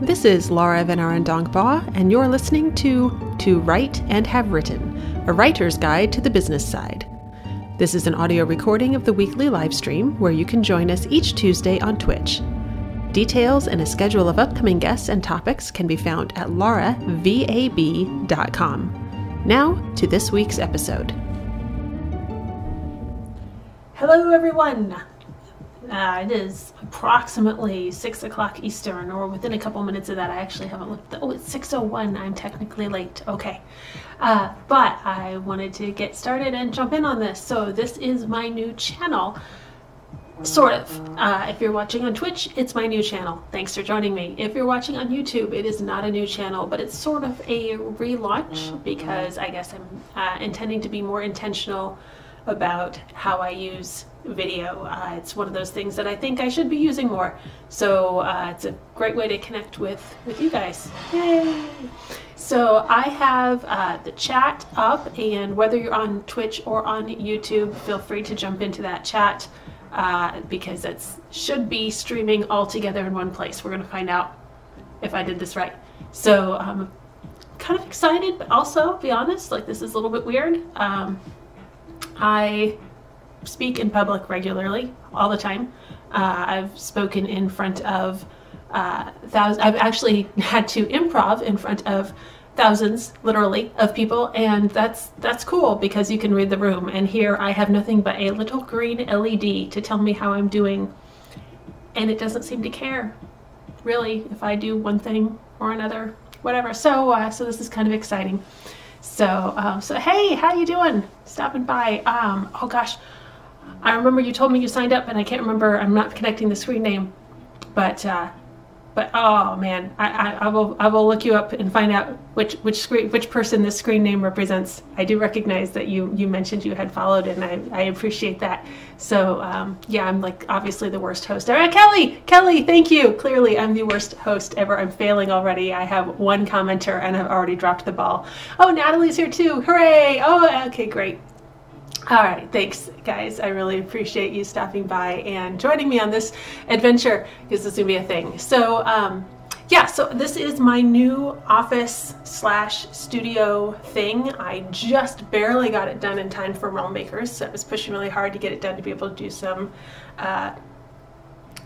This is Laura VanArendonk Baugh, and you're listening to To Write and Have Written, a writer's guide to the business side. This is an audio recording of the weekly live stream where you can join us each Tuesday on Twitch. Details and a schedule of upcoming guests and topics can be found at lauravab.com. Now to this week's episode. Hello, everyone. Uh, it is approximately six o'clock Eastern, or within a couple minutes of that. I actually haven't looked. Oh, it's six oh one. I'm technically late. Okay, uh, but I wanted to get started and jump in on this. So this is my new channel, sort of. Uh, if you're watching on Twitch, it's my new channel. Thanks for joining me. If you're watching on YouTube, it is not a new channel, but it's sort of a relaunch because I guess I'm uh, intending to be more intentional about how I use video. Uh, it's one of those things that I think I should be using more. So uh, it's a great way to connect with, with you guys. Yay! So I have uh, the chat up, and whether you're on Twitch or on YouTube, feel free to jump into that chat uh, because it should be streaming all together in one place. We're going to find out if I did this right. So I'm um, kind of excited, but also, be honest, like this is a little bit weird. Um, I speak in public regularly, all the time. Uh, I've spoken in front of uh, thousands. I've actually had to improv in front of thousands, literally, of people, and that's that's cool because you can read the room. And here I have nothing but a little green LED to tell me how I'm doing, and it doesn't seem to care, really, if I do one thing or another, whatever. So uh, so this is kind of exciting. So, um, so hey, how you doing? Stopping by. Um, oh gosh, I remember you told me you signed up, and I can't remember. I'm not connecting the screen name, but uh, but oh man, I, I, I, will I will look you up and find out which which screen which person this screen name represents. I do recognize that you you mentioned you had followed, and I, I appreciate that. So um, yeah, I'm like obviously the worst host. Right, Kelly, Kelly, thank you. Clearly, I'm the worst host ever. I'm failing already. I have one commenter, and I've already dropped the ball. Oh, Natalie's here too. Hooray! Oh, okay, great. All right, thanks, guys. I really appreciate you stopping by and joining me on this adventure because this is gonna be a thing. So, um, yeah, so this is my new office slash studio thing. I just barely got it done in time for Realm Makers, so I was pushing really hard to get it done to be able to do some uh,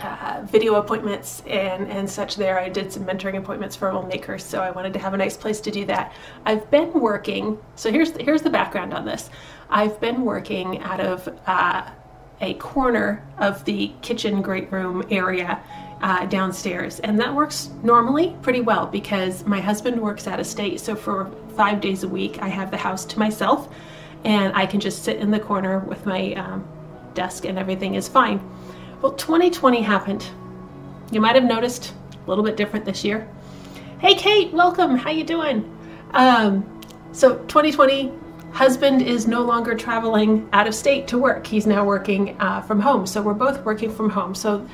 uh, video appointments and, and such there. I did some mentoring appointments for Realm Makers, so I wanted to have a nice place to do that. I've been working, so here's the, here's the background on this. I've been working out of uh, a corner of the kitchen great room area uh, downstairs, and that works normally pretty well because my husband works out of state. So for five days a week, I have the house to myself, and I can just sit in the corner with my um, desk, and everything is fine. Well, 2020 happened. You might have noticed a little bit different this year. Hey, Kate, welcome. How you doing? Um, so 2020 husband is no longer traveling out of state to work. He's now working uh, from home. So we're both working from home. So,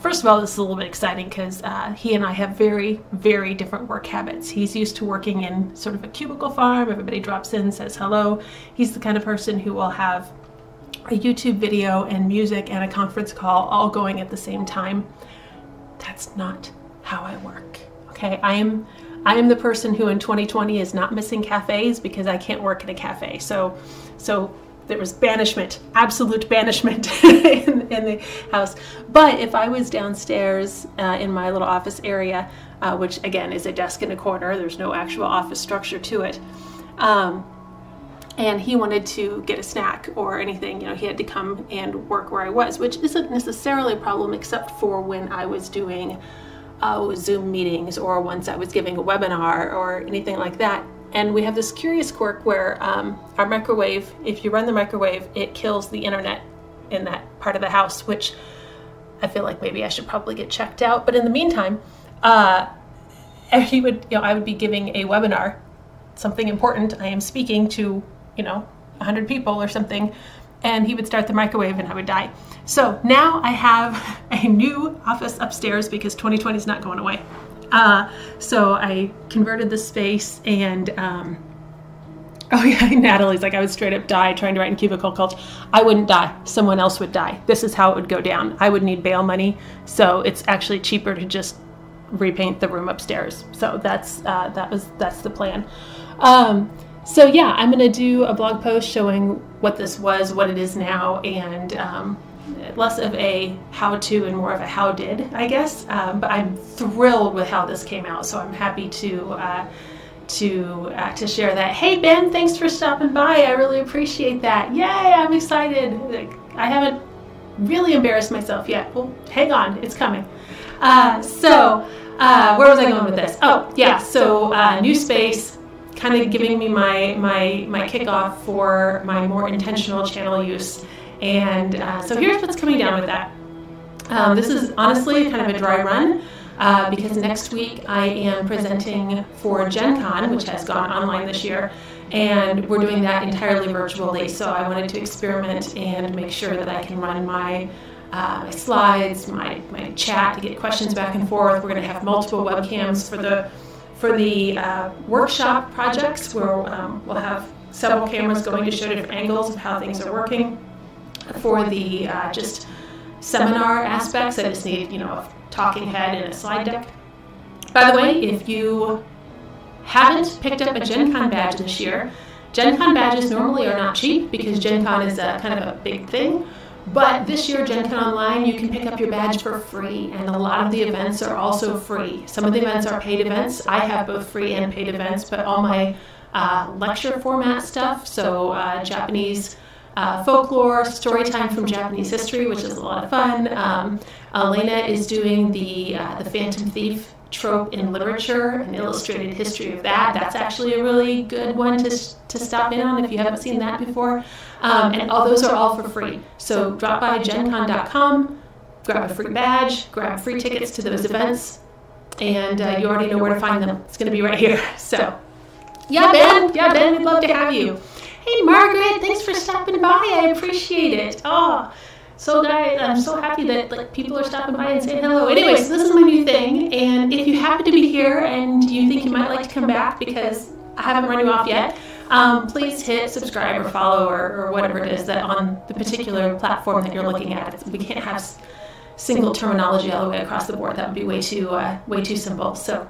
first of all, this is a little bit exciting because uh, he and I have very, very different work habits. He's used to working in sort of a cubicle farm. Everybody drops in, says hello. He's the kind of person who will have a YouTube video and music and a conference call all going at the same time. That's not how I work. Okay, I am I am the person who in 2020 is not missing cafes because I can't work in a cafe. So, so there was banishment, absolute banishment in, in, the house. But if I was downstairs uh, in my little office area, uh, which again is a desk in a corner, there's no actual office structure to it. Um, and he wanted to get a snack or anything, you know, he had to come and work where I was, which isn't necessarily a problem except for when I was doing uh, Zoom meetings or once I was giving a webinar or anything like that. And we have this curious quirk where um, our microwave, if you run the microwave, it kills the internet in that part of the house, which I feel like maybe I should probably get checked out. But in the meantime, uh, he would, you know, I would be giving a webinar, something important. I am speaking to, you know, 100 people or something, and he would start the microwave and I would die. So now I have a new office upstairs because 2020 is not going away. Uh, so I converted the space and um, oh yeah, Natalie's like I would straight up die trying to write in cubicle culture. I wouldn't die. Someone else would die. This is how it would go down. I would need bail money, so it's actually cheaper to just repaint the room upstairs. So that's uh, that was that's the plan. Um, so yeah, I'm gonna do a blog post showing what this was, what it is now, and um, less of a how-to and more of a how did, I guess. Um, but I'm thrilled with how this came out, so I'm happy to. Uh, to uh, to share that. Hey Ben, thanks for stopping by. I really appreciate that. Yay, I'm excited. I haven't really embarrassed myself yet. Well, hang on, it's coming. Uh, so, uh, where was I going with this? Oh, yeah. So, uh, new space, kind of giving me my my my kickoff for my more intentional channel use. And uh, so here's what's coming down with that. Um, this is honestly kind of a dry run. Uh, because next week I am presenting for Gen Con, which has gone online this year, and we're doing that entirely virtually. So I wanted to experiment and make sure that I can run my uh, my slides, my, my chat to get questions back and forth. We're going to have multiple webcams for the for the uh, workshop projects where um, we'll have several cameras going to show different angles of how things are working. For the uh, just seminar aspects, I just need you know a talking head and a slide deck. By the way, if you haven't picked up a Gen Con badge this year, Gen Con badges normally are not cheap because Gen Con is a, kind of a big thing. But this year, Gen Con Online, you can pick up your badge for free, and a lot of the events are also free. Some of the events are paid events. I have both free and paid events, but all my uh, lecture format stuff, so uh, Japanese uh, folklore, story time from Japanese history, which is a lot of fun. Um, Elena is doing the uh, the Phantom Thief trope in literature, an illustrated history of that. That's actually a really good one to, to stop in on if you haven't seen that before. Um, and all those are all for free. So drop by gencon.com, grab a free badge, grab free tickets to those events, and uh, you already know where to find them. It's going to be right here. So, yeah, Ben, yeah, Ben, we'd love to have you. Hey, Margaret, thanks for stopping by. I appreciate it. Oh, so guys, I'm so happy that like people are stopping by and saying hello. Anyways, this is my new thing, and if you happen to be here and you think you might like to come back because I haven't run you off yet, um, please hit subscribe or follow or, or whatever it is that on the particular platform that you're looking at. We can't have single terminology all the way across the board. That would be way too uh, way too simple. So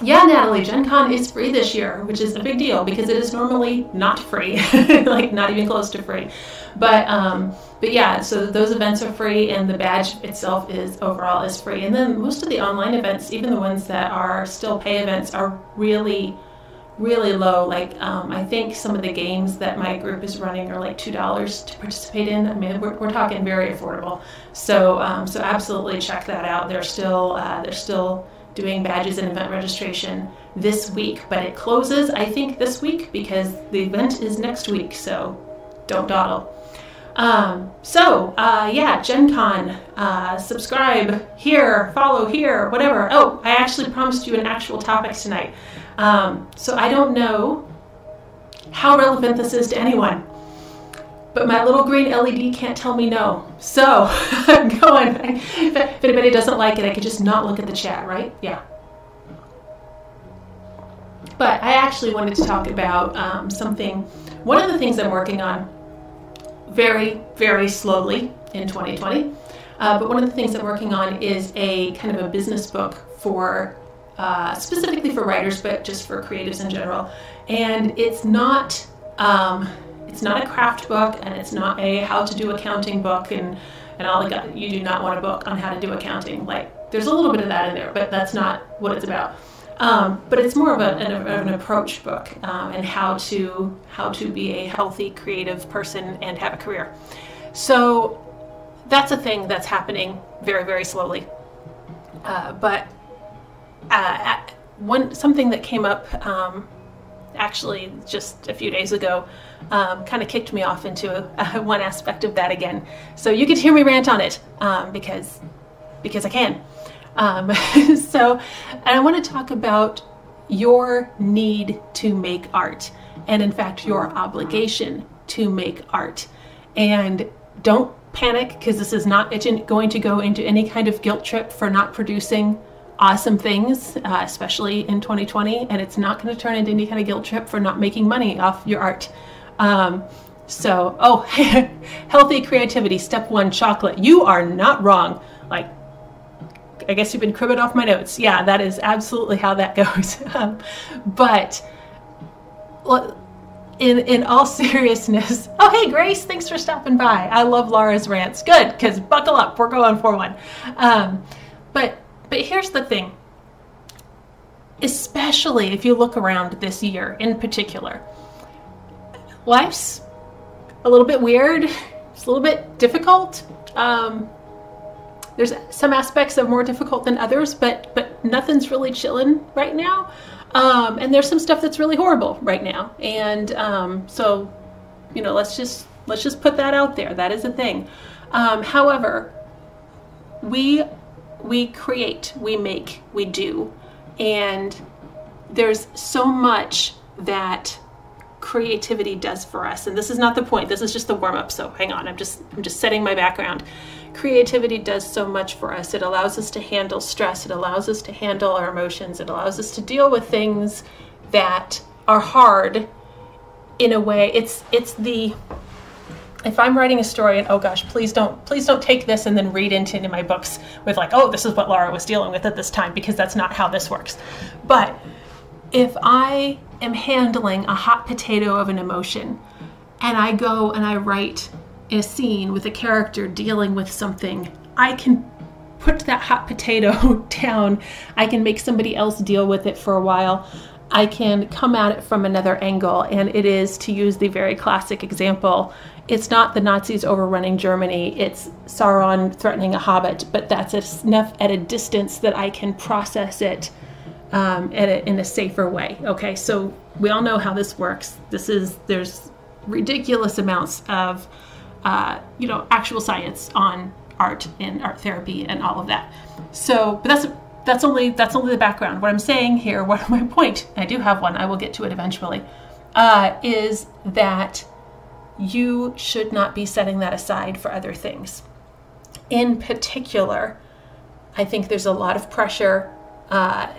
yeah, Natalie, Gen Con is free this year, which is a big deal because it is normally not free, like not even close to free. But um, but yeah, so those events are free, and the badge itself is overall is free. And then most of the online events, even the ones that are still pay events, are really really low. Like um, I think some of the games that my group is running are like two dollars to participate in. I mean, we're, we're talking very affordable. So um, so absolutely check that out. They're still uh, they're still doing badges and event registration this week, but it closes, I think, this week because the event is next week, so don't dawdle. Um, so, uh, yeah, Gen Con, uh, subscribe here, follow here, whatever. Oh, I actually promised you an actual topic tonight. Um, so I don't know how relevant this is to anyone but my little green LED can't tell me no. So I'm going. If anybody doesn't like it, I could just not look at the chat, right? Yeah. But I actually wanted to talk about um, something. One of the things I'm working on very, very slowly in 2020. Uh, but one of the things I'm working on is a kind of a business book for uh, specifically for writers, but just for creatives in general. And it's not. Um, it's not a craft book and it's not a how to do accounting book and and all the you do not want a book on how to do accounting. Like there's a little bit of that in there, but that's not what it's about. Um, but it's more of, a, an, an approach book um, and how to how to be a healthy creative person and have a career. So that's a thing that's happening very very slowly. Uh, but uh, one something that came up um, actually just a few days ago um, kind of kicked me off into a, one aspect of that again. So you to hear me rant on it um, because because I can. Um, so I want to talk about your need to make art, and in fact your obligation to make art. And don't panic because this is not going to go into any kind of guilt trip for not producing awesome things, uh, especially in 2020, and it's not going to turn into any kind of guilt trip for not making money off your art. Um, so, oh, healthy creativity, step one, chocolate. You are not wrong. Like, I guess you've been cribbing off my notes. Yeah, that is absolutely how that goes. Um, but in in all seriousness, oh hey Grace, thanks for stopping by. I love Laura's rants. Good, because buckle up, we're going for one. Um, but but here's the thing. Especially if you look around this year in particular, life's a little bit weird. It's a little bit difficult. Um, there's some aspects of more difficult than others, but but nothing's really chilling right now. Um, and there's some stuff that's really horrible right now. And um, so, you know, let's just let's just put that out there. That is a thing. Um, however, we we create, we make, we do, and there's so much that creativity does for us. And this is not the point. This is just the warm up. So hang on. I'm just I'm just setting my background creativity does so much for us. It allows us to handle stress, it allows us to handle our emotions, it allows us to deal with things that are hard in a way. It's it's the if I'm writing a story and oh gosh, please don't please don't take this and then read into, my books with like, oh, this is what Laura was dealing with at this time because that's not how this works. But if I am handling a hot potato of an emotion and I go and I write a scene with a character dealing with something, I can put that hot potato down. I can make somebody else deal with it for a while. I can come at it from another angle, and it is, to use the very classic example, it's not the Nazis overrunning Germany, it's Sauron threatening a hobbit, but that's enough at a distance that I can process it um, a, in a safer way. Okay, so we all know how this works. This is, there's ridiculous amounts of uh, you know, actual science on art and art therapy and all of that. So, but that's that's only that's only the background. What I'm saying here, what my point, I do have one. I will get to it eventually. Uh, is that you should not be setting that aside for other things. In particular, I think there's a lot of pressure, uh,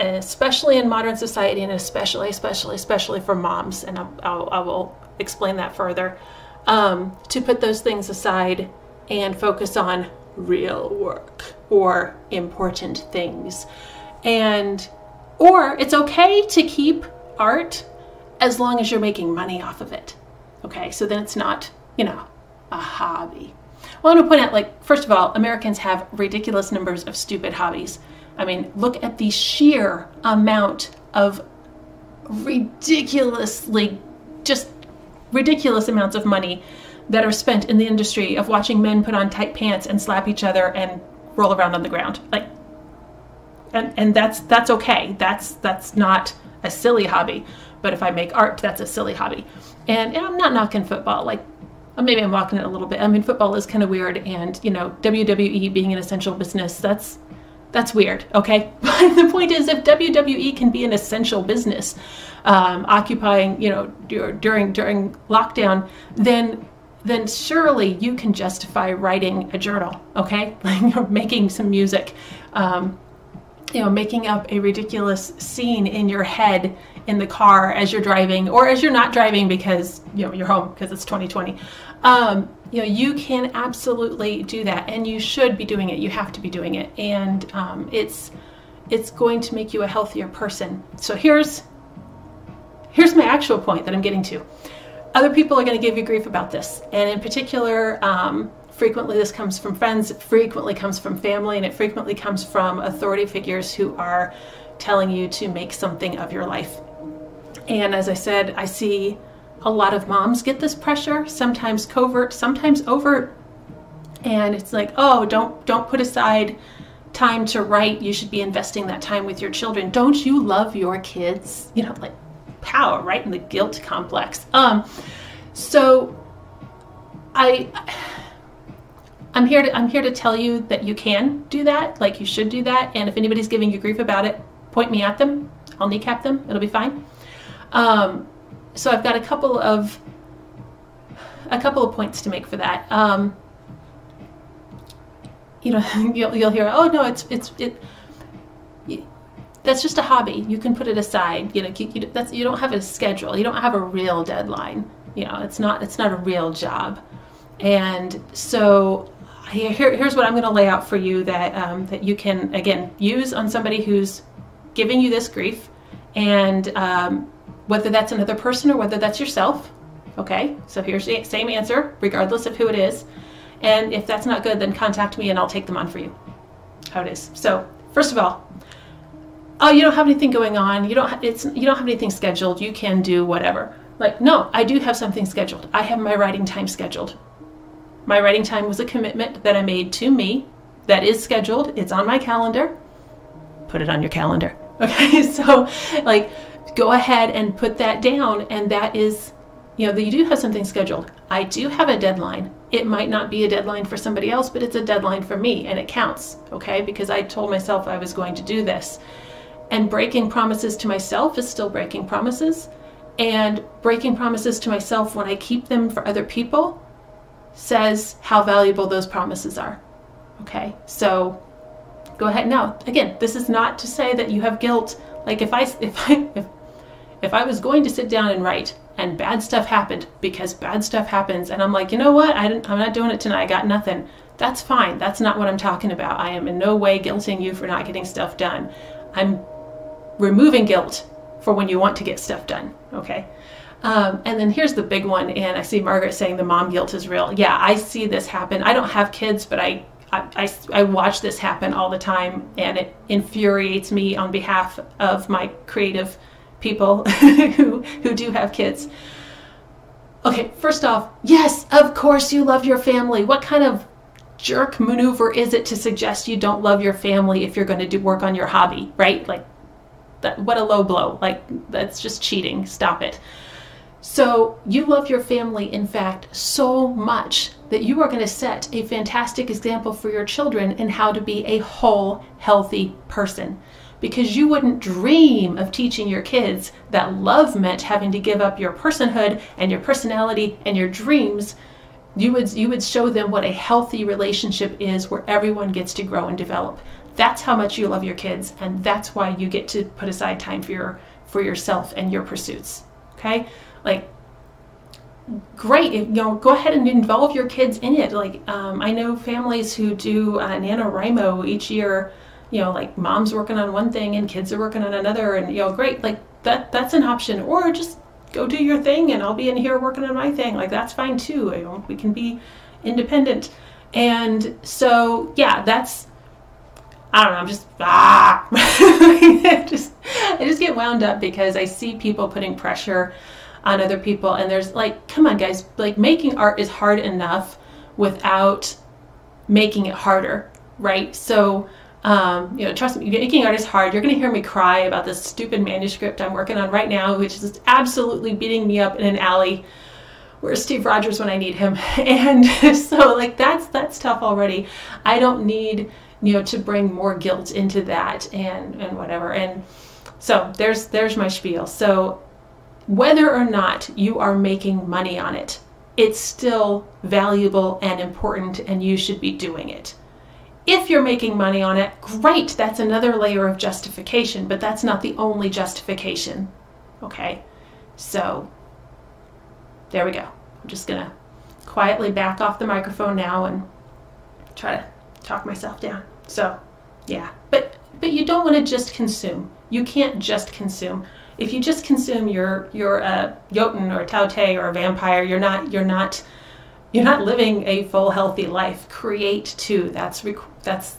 especially in modern society, and especially, especially, especially for moms. And I'll, I'll, I will explain that further um, to put those things aside and focus on real work or important things. And, or it's okay to keep art as long as you're making money off of it. Okay, so then it's not, you know, a hobby. I want to point out, like, first of all, Americans have ridiculous numbers of stupid hobbies. I mean, look at the sheer amount of ridiculously just ridiculous amounts of money that are spent in the industry of watching men put on tight pants and slap each other and roll around on the ground. Like and and that's that's okay. That's that's not a silly hobby. But if I make art, that's a silly hobby. And, and I'm not knocking football. Like maybe I'm walking it a little bit. I mean, football is kind of weird, and you know, WWE being an essential business, that's that's weird. Okay, but the point is, if WWE can be an essential business, um, occupying, you know, during during lockdown, then then surely you can justify writing a journal, okay? Like making some music, um, you know, making up a ridiculous scene in your head in the car as you're driving, or as you're not driving because you know you're home because it's 2020. Um, you know, you can absolutely do that, and you should be doing it. You have to be doing it, and um, it's it's going to make you a healthier person. So here's here's my actual point that I'm getting to. Other people are going to give you grief about this, and in particular, um, frequently this comes from friends, it frequently comes from family, and it frequently comes from authority figures who are telling you to make something of your life. And as I said, I see a lot of moms get this pressure, sometimes covert, sometimes overt. And it's like, oh, don't don't put aside time to write. You should be investing that time with your children. Don't you love your kids? You know, like power, right? In the guilt complex. Um, so I I'm here to I'm here to tell you that you can do that, like you should do that. And if anybody's giving you grief about it, point me at them. I'll kneecap them. It'll be fine. Um, so I've got a couple of a couple of points to make for that. Um, you know, you'll, you'll hear, oh no, it's it's it that's just a hobby. You can put it aside. You know, you, you, that's you don't have a schedule. You don't have a real deadline. You know, it's not it's not a real job. And so here, here's what I'm going to lay out for you that um, that you can again use on somebody who's giving you this grief, and um, whether that's another person or whether that's yourself. Okay, so here's the same answer, regardless of who it is. And if that's not good, then contact me and I'll take them on for you. How it is. So first of all, oh, you don't have anything going on. You don't. It's you don't have anything scheduled. You can do whatever. Like no, I do have something scheduled. I have my writing time scheduled. My writing time was a commitment that I made to me that is scheduled. It's on my calendar. Put it on your calendar. Okay, so like go ahead and put that down, and that is, you know, that you do have something scheduled. I do have a deadline. It might not be a deadline for somebody else, but it's a deadline for me, and it counts, okay, because I told myself I was going to do this. And breaking promises to myself is still breaking promises. And breaking promises to myself when I keep them for other people says how valuable those promises are. Okay, so go ahead. Now, again, this is not to say that you have guilt. Like if I if I if if I was going to sit down and write and bad stuff happened because bad stuff happens and I'm like, you know what? I I'm not doing it tonight. I got nothing. That's fine. That's not what I'm talking about. I am in no way guilting you for not getting stuff done. I'm removing guilt for when you want to get stuff done. Okay. Um, and then here's the big one, and I see Margaret saying the mom guilt is real. Yeah, I see this happen. I don't have kids, but I, I, I, I watch this happen all the time, and it infuriates me on behalf of my creative people who, who do have kids. Okay, first off, yes, of course you love your family. What kind of jerk maneuver is it to suggest you don't love your family if you're going to do work on your hobby, right? Like, that, what a low blow. Like, that's just cheating. Stop it. So, you love your family, in fact, so much that you are going to set a fantastic example for your children in how to be a whole, healthy person. Because you wouldn't dream of teaching your kids that love meant having to give up your personhood and your personality and your dreams. You would, you would show them what a healthy relationship is where everyone gets to grow and develop. That's how much you love your kids, and that's why you get to put aside time for your for yourself and your pursuits. Okay? Like great you know go ahead and involve your kids in it like um, i know families who do uh, nanowrimo each year you know like mom's working on one thing and kids are working on another and you know great like that that's an option or just go do your thing and i'll be in here working on my thing like that's fine too you know we can be independent and so yeah that's I don't know. I'm just ah, just I just get wound up because I see people putting pressure on other people, and there's like, come on, guys, like making art is hard enough without making it harder, right? So. Um, you know, trust me, making art is hard. You're going to hear me cry about this stupid manuscript I'm working on right now, which is absolutely beating me up in an alley. Where's Steve Rogers when I need him? And so, like, that's that's tough already. I don't need you know to bring more guilt into that and and whatever and so there's there's my spiel so whether or not you are making money on it it's still valuable and important and you should be doing it if you're making money on it great that's another layer of justification but that's not the only justification okay so there we go i'm just gonna quietly back off the microphone now and try to talk myself down so, yeah. But but you don't want to just consume. You can't just consume. If you just consume, you're you're a uh, Jotun or a or a vampire. You're not you're not you're not living a full healthy life. Create too. That's that's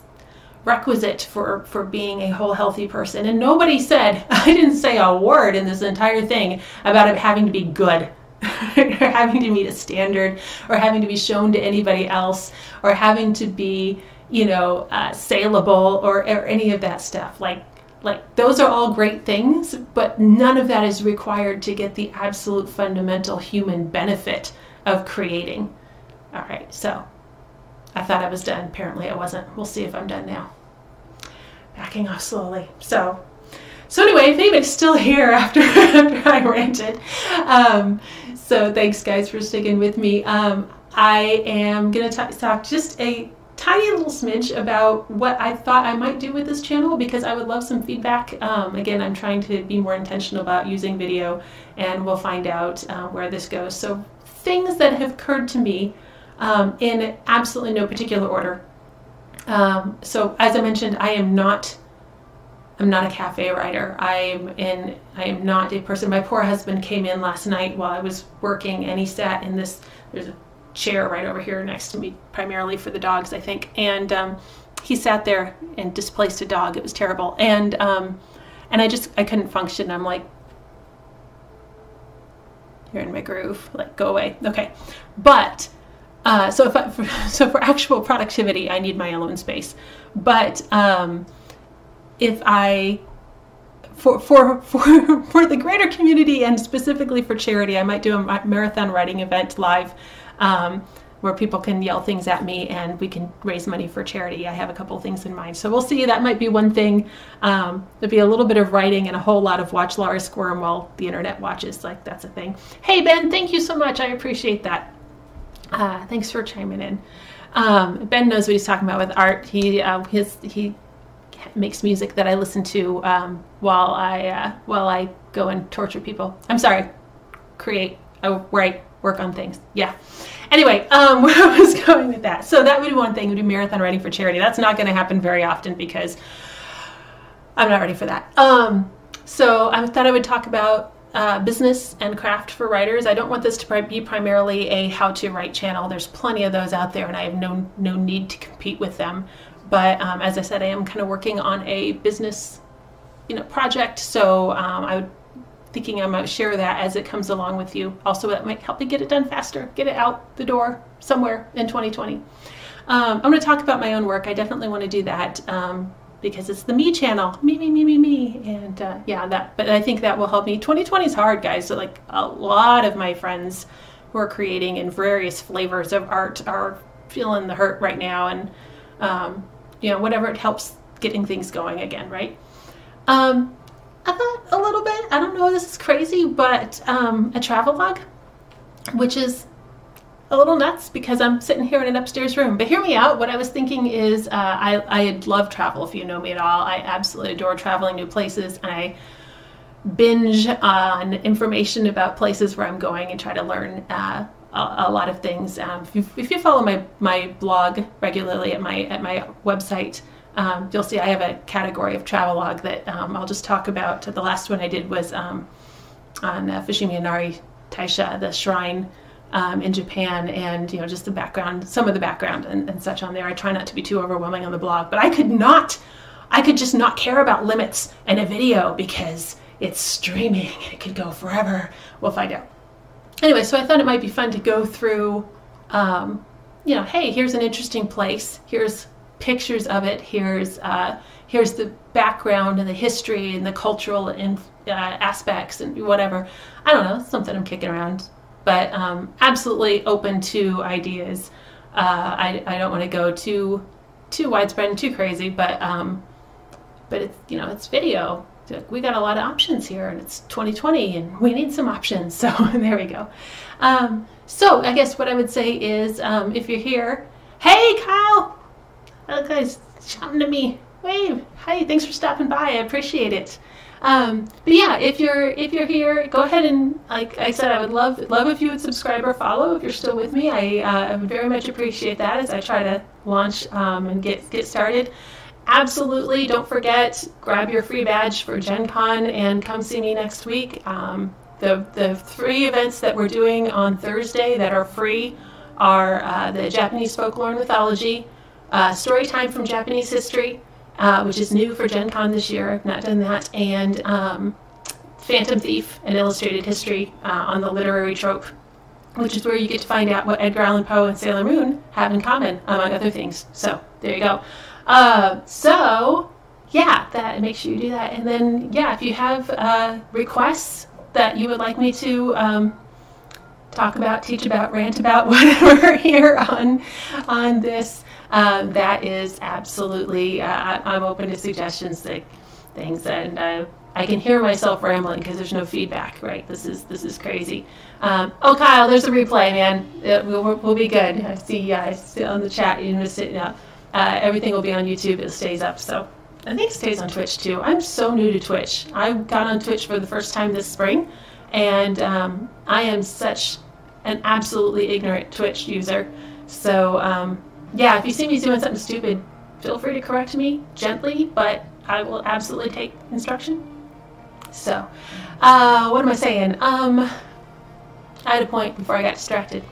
requisite for for being a whole healthy person. And nobody said I didn't say a word in this entire thing about it having to be good. or having to meet a standard or having to be shown to anybody else or having to be you know, uh, saleable or, or any of that stuff. Like, like those are all great things, but none of that is required to get the absolute fundamental human benefit of creating. All right, so I thought I was done. Apparently, I wasn't. We'll see if I'm done now. Backing off slowly. So, so anyway, anybody's still here after, after I ranted, um, so thanks guys for sticking with me. Um, I am gonna talk just a tiny little smidge about what I thought I might do with this channel because I would love some feedback. Um, again, I'm trying to be more intentional about using video and we'll find out uh, where this goes. So things that have occurred to me um, in absolutely no particular order. Um, so as I mentioned, I am not I'm not a cafe writer. I'm in I am not a person. My poor husband came in last night while I was working and he sat in this there's a chair right over here next to me, primarily for the dogs, I think. And um, he sat there and displaced a dog. It was terrible. And um, and I just I couldn't function. I'm like you're in my groove. Like go away. Okay. But uh, so if I, for, so for actual productivity, I need my alone space. But um, if I for, for for for the greater community and specifically for charity, I might do a marathon writing event live. Um, where people can yell things at me and we can raise money for charity. I have a couple things in mind. So we'll see. That might be one thing. Um, there'll be a little bit of writing and a whole lot of watch Laura squirm while the internet watches. Like that's a thing. Hey, Ben, thank you so much. I appreciate that. Uh, thanks for chiming in. Um, ben knows what he's talking about with art. He uh, his, he makes music that I listen to um, while I uh, while I go and torture people. I'm sorry, create, I write, work on things. Yeah. Anyway, um, where I was going with that. So that would be one thing. Would be marathon writing for charity. That's not going to happen very often because I'm not ready for that. Um, so I thought I would talk about uh, business and craft for writers. I don't want this to be primarily a how-to write channel. There's plenty of those out there, and I have no no need to compete with them. But um, as I said, I am kind of working on a business, you know, project. So um, I would thinking I might share that as it comes along with you. Also, that might help me get it done faster, get it out the door somewhere in 2020. Um, I'm going to talk about my own work. I definitely want to do that um, because it's the me channel, me, me, me, me, me, and uh, yeah, that. But I think that will help me. 2020 is hard, guys. So like a lot of my friends who are creating in various flavors of art are feeling the hurt right now, and um, you know whatever it helps getting things going again, right? Um, I thought a little bit. I don't know. This is crazy, but um, a travel log, which is a little nuts because I'm sitting here in an upstairs room. But hear me out. What I was thinking is, uh, I I love travel. If you know me at all, I absolutely adore traveling new places. I binge on information about places where I'm going and try to learn uh, a, a, lot of things. Um, if, you, if you follow my my blog regularly at my at my website. Um, you'll see I have a category of travelogue that um, I'll just talk about. The last one I did was um, on uh, Fushimi Inari Taisha, the shrine um, in Japan, and you know just the background, some of the background and, and, such on there. I try not to be too overwhelming on the blog, but I could not, I could just not care about limits in a video because it's streaming and it could go forever. We'll find out. Anyway, so I thought it might be fun to go through. Um, you know, hey, here's an interesting place. Here's pictures of it. Here's uh, here's the background and the history and the cultural in, uh, aspects and whatever. I don't know, something I'm kicking around, but um, absolutely open to ideas. Uh, I, I don't want to go too too widespread and too crazy, but um, but it's you know it's video. We got a lot of options here, and it's 2020, and we need some options. So there we go. Um, so I guess what I would say is, um, if you're here, hey Kyle, that guy's shouting to me. Wave. Hi, thanks for stopping by. I appreciate it. Um, but yeah, if you're if you're here, go ahead and like I said, I would love love if you would subscribe or follow if you're still with me. I, uh, I would very much appreciate that as I try to launch um, and get get started. Absolutely, don't forget grab your free badge for Gen Con and come see me next week. Um, the the three events that we're doing on Thursday that are free are uh, the Japanese folklore and mythology, uh, story time from Japanese history, uh, which is new for Gen Con this year. I've not done that. And um, Phantom Thief, an illustrated history uh, on the literary trope, which is where you get to find out what Edgar Allan Poe and Sailor Moon have in common, among other things. So there you go. Uh, so yeah, that make sure you do that. And then yeah, if you have uh, requests that you would like me to um, talk about, teach about, rant about, whatever here on on this um, that is absolutely, uh, I'm open to suggestions, like things, and uh, I can hear myself rambling because there's no feedback. Right? This is this is crazy. Um, oh, Kyle, there's a replay, man. It, we'll, we'll be good. I see. Uh, see on the chat. You missed it. Uh, everything will be on YouTube. It stays up. So I think it stays on Twitch too. I'm so new to Twitch. I got on Twitch for the first time this spring, and um, I am such an absolutely ignorant Twitch user So, um, yeah, if you see me doing something stupid, feel free to correct me gently, but I will absolutely take instruction. So, uh, what am I saying? Um, I had a point before I got distracted.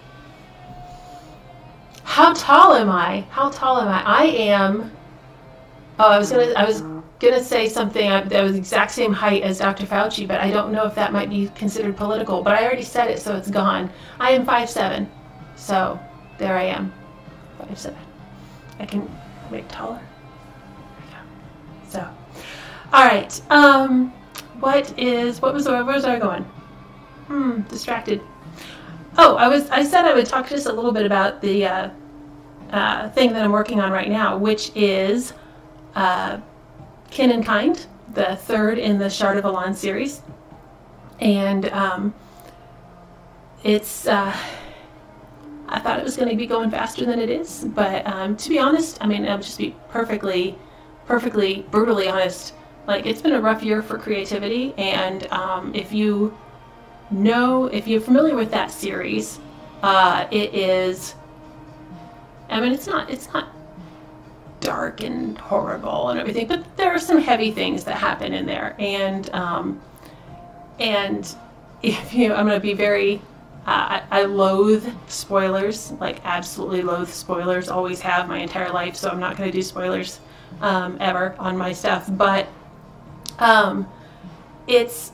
How tall am I? How tall am I? I am. Oh, I was gonna. I was gonna say something that was the exact same height as Dr. Fauci, but I don't know if that might be considered political. But I already said it, so it's gone. I am five seven. So there I am, five seven. I can make taller. So, all right. Um, what is what was where was I going? Hmm, distracted. Oh, I was. I said I would talk just a little bit about the uh, uh, thing that I'm working on right now, which is uh, Kin and Kind, the third in the Shard of Elan series, and um, it's. I thought it was going to be going faster than it is, but um, to be honest, I mean, I'll just be perfectly, perfectly, brutally honest. Like it's been a rough year for creativity, and um, if you know, if you're familiar with that series, uh, it is. I mean, it's not. It's not dark and horrible and everything, but there are some heavy things that happen in there, and um, and if you, I'm going to be very I, I, loathe spoilers, like absolutely loathe spoilers. Always have my entire life, so I'm not going to do spoilers um, ever on my stuff. But um, it's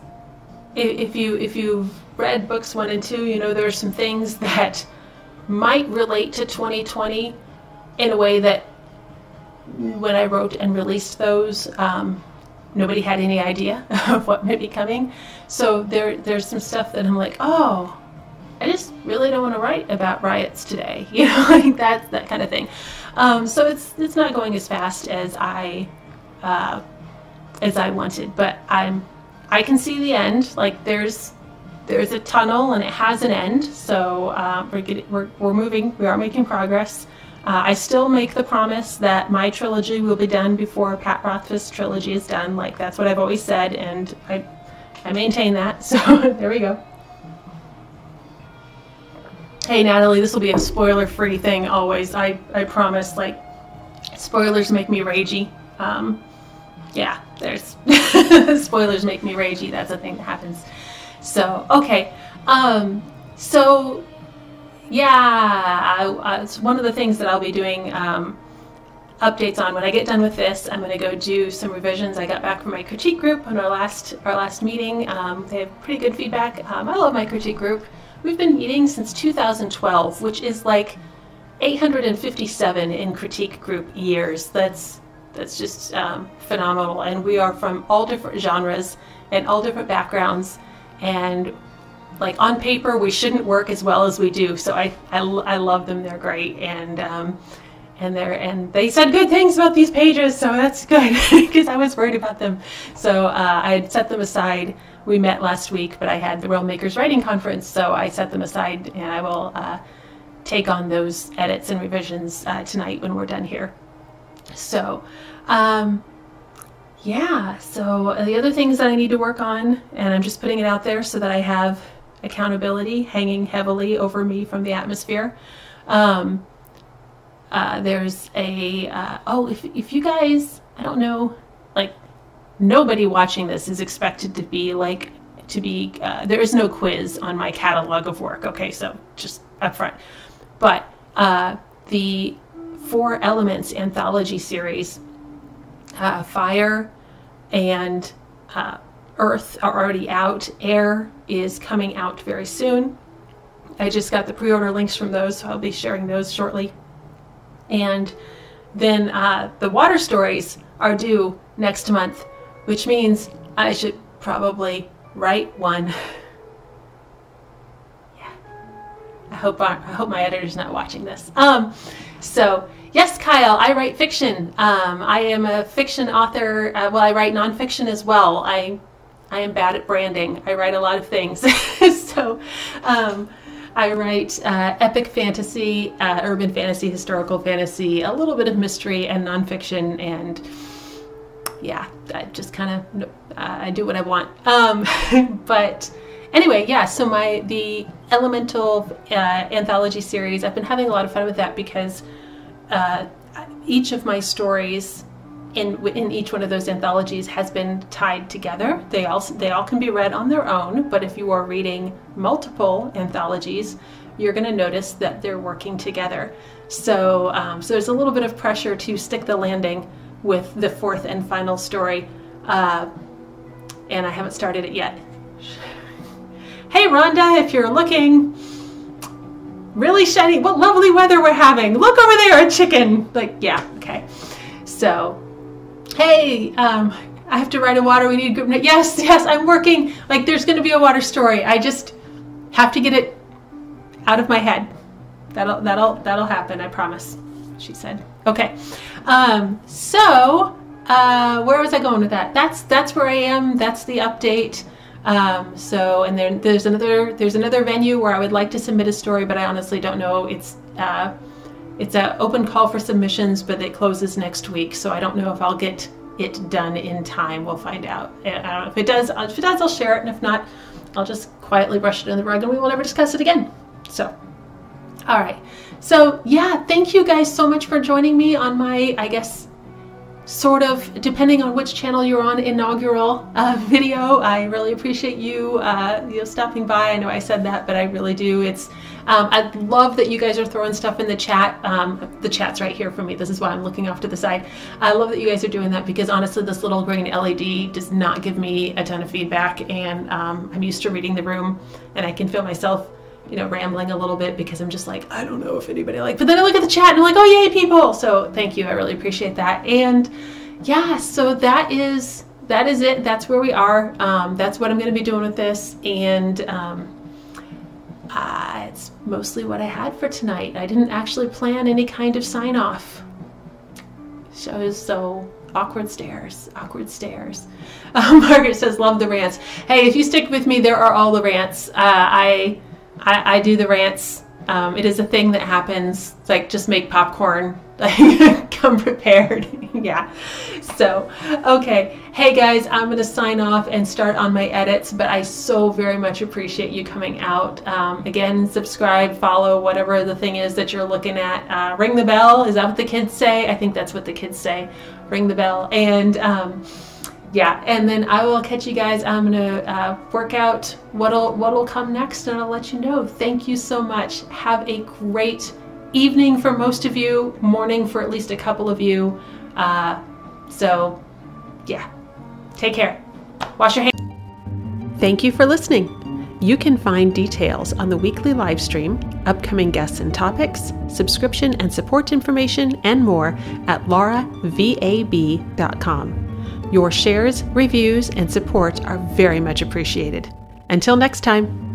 if you if you've read books one and two, you know there are some things that might relate to 2020 in a way that when I wrote and released those, um, nobody had any idea of what might be coming. So there there's some stuff that I'm like, oh I just really don't want to write about riots today, you know, like that that kind of thing. Um, so it's it's not going as fast as I uh, as I wanted, but I'm I can see the end. Like there's there's a tunnel and it has an end. So uh, we're, getting, we're we're moving. We are making progress. Uh, I still make the promise that my trilogy will be done before Pat Rothfuss trilogy is done. Like that's what I've always said, and I I maintain that. So there we go. Hey Natalie, this will be a spoiler-free thing always. I I promise. Like, spoilers make me ragey. Um, yeah, there's spoilers make me ragey. That's a thing that happens. So okay, um, so yeah, I, I, it's one of the things that I'll be doing. Um, updates on when I get done with this. I'm going to go do some revisions. I got back from my critique group on our last our last meeting. Um, they have pretty good feedback. Um, I love my critique group. We've been meeting since 2012, which is like 857 in critique group years. That's that's just um, phenomenal. And we are from all different genres and all different backgrounds. And like on paper, we shouldn't work as well as we do. So I I, I love them. They're great. And um, and they and they said good things about these pages, so that's good because I was worried about them. So uh, I had set them aside we met last week, but I had the World Makers Writing Conference, so I set them aside and I will uh, take on those edits and revisions uh, tonight when we're done here. So, um, yeah, so the other things that I need to work on, and I'm just putting it out there so that I have accountability hanging heavily over me from the atmosphere. Um, uh, there's a, uh, oh, if, if you guys, I don't know, like nobody watching this is expected to be like to be uh, there is no quiz on my catalog of work okay so just up front but uh, the four elements anthology series uh, fire and uh, earth are already out. Air is coming out very soon. I just got the pre-order links from those so i'll be sharing those shortly. And then uh, the water stories are due next month which means I should probably write one. yeah. I hope I, hope my editor's not watching this. Um, so yes, Kyle, I write fiction. Um, I am a fiction author. Uh, well, I write nonfiction as well. I I am bad at branding. I write a lot of things. so um, I write uh, epic fantasy, uh, urban fantasy, historical fantasy, a little bit of mystery and nonfiction, and yeah, I just kind of I do what I want. Um, but anyway, yeah. So my the Elemental uh, anthology series, I've been having a lot of fun with that because uh, each of my stories in in each one of those anthologies has been tied together. They all they all can be read on their own, but if you are reading multiple anthologies, you're going to notice that they're working together. So um, so there's a little bit of pressure to stick the landing with the fourth and final story, uh, and I haven't started it yet. Hey Rhonda, if you're looking. Really shiny. What lovely weather we're having. Look over there, a chicken. Like, yeah, okay. So, hey, um, I have to write a water. We need a group. Yes, yes, I'm working. Like, there's going to be a water story. I just have to get it out of my head. That'll that'll that'll happen. I promise. She said. Okay. Um, so, uh, where was I going with that? That's that's where I am. That's the update. Um, so, and then there's another there's another venue where I would like to submit a story, but I honestly don't know. It's uh, it's an open call for submissions, but it closes next week, so I don't know if I'll get it done in time. We'll find out. I don't know if it does. If it does, I'll share it, and if not, I'll just quietly brush it in the rug, and we will never discuss it again. So, all right. So yeah, thank you guys so much for joining me on my, I guess, sort of depending on which channel you're on inaugural uh, video. I really appreciate you uh, you know stopping by. I know i said that but i really do. It's um, i love that you guys are throwing stuff in the chat um, the chat's right here for me. This is why i'm looking off to the side. I love that you guys are doing that because honestly this little green led does not give me a ton of feedback. And um, i'm used to reading the room and i can feel myself you know, rambling a little bit because I'm just like, I don't know if anybody like. But then I look at the chat and I'm like, oh yay, people! So thank you, I really appreciate that. And yeah, so that is that is it. That's where we are. Um, that's what I'm going to be doing with this, and um, uh, it's mostly what I had for tonight. I didn't actually plan any kind of sign off. Shows so awkward stares, awkward stares. Uh, Margaret says, "Love the rants." Hey, if you stick with me, there are all the rants. Uh, I I, I do the rants. Um, it is a thing that happens. It's like just make popcorn. Like come prepared. yeah. So, okay. Hey guys, I'm to sign off and start on my edits, but I so very much appreciate you coming out. Um, again, subscribe, follow, whatever the thing is that you're looking at. Uh, ring the bell. Is that what the kids say? I think that's what the kids say. Ring the bell. And, um, yeah, and then I will catch you guys. I'm gonna uh, work out what'll what'll come next, and I'll let you know. Thank you so much. Have a great evening for most of you, morning for at least a couple of you. Uh, so, yeah, take care. Wash your hands. Thank you for listening. You can find details on the weekly live stream, upcoming guests and topics, subscription and support information, and more at lauravab.com. Your shares, reviews, and support are very much appreciated. Until next time.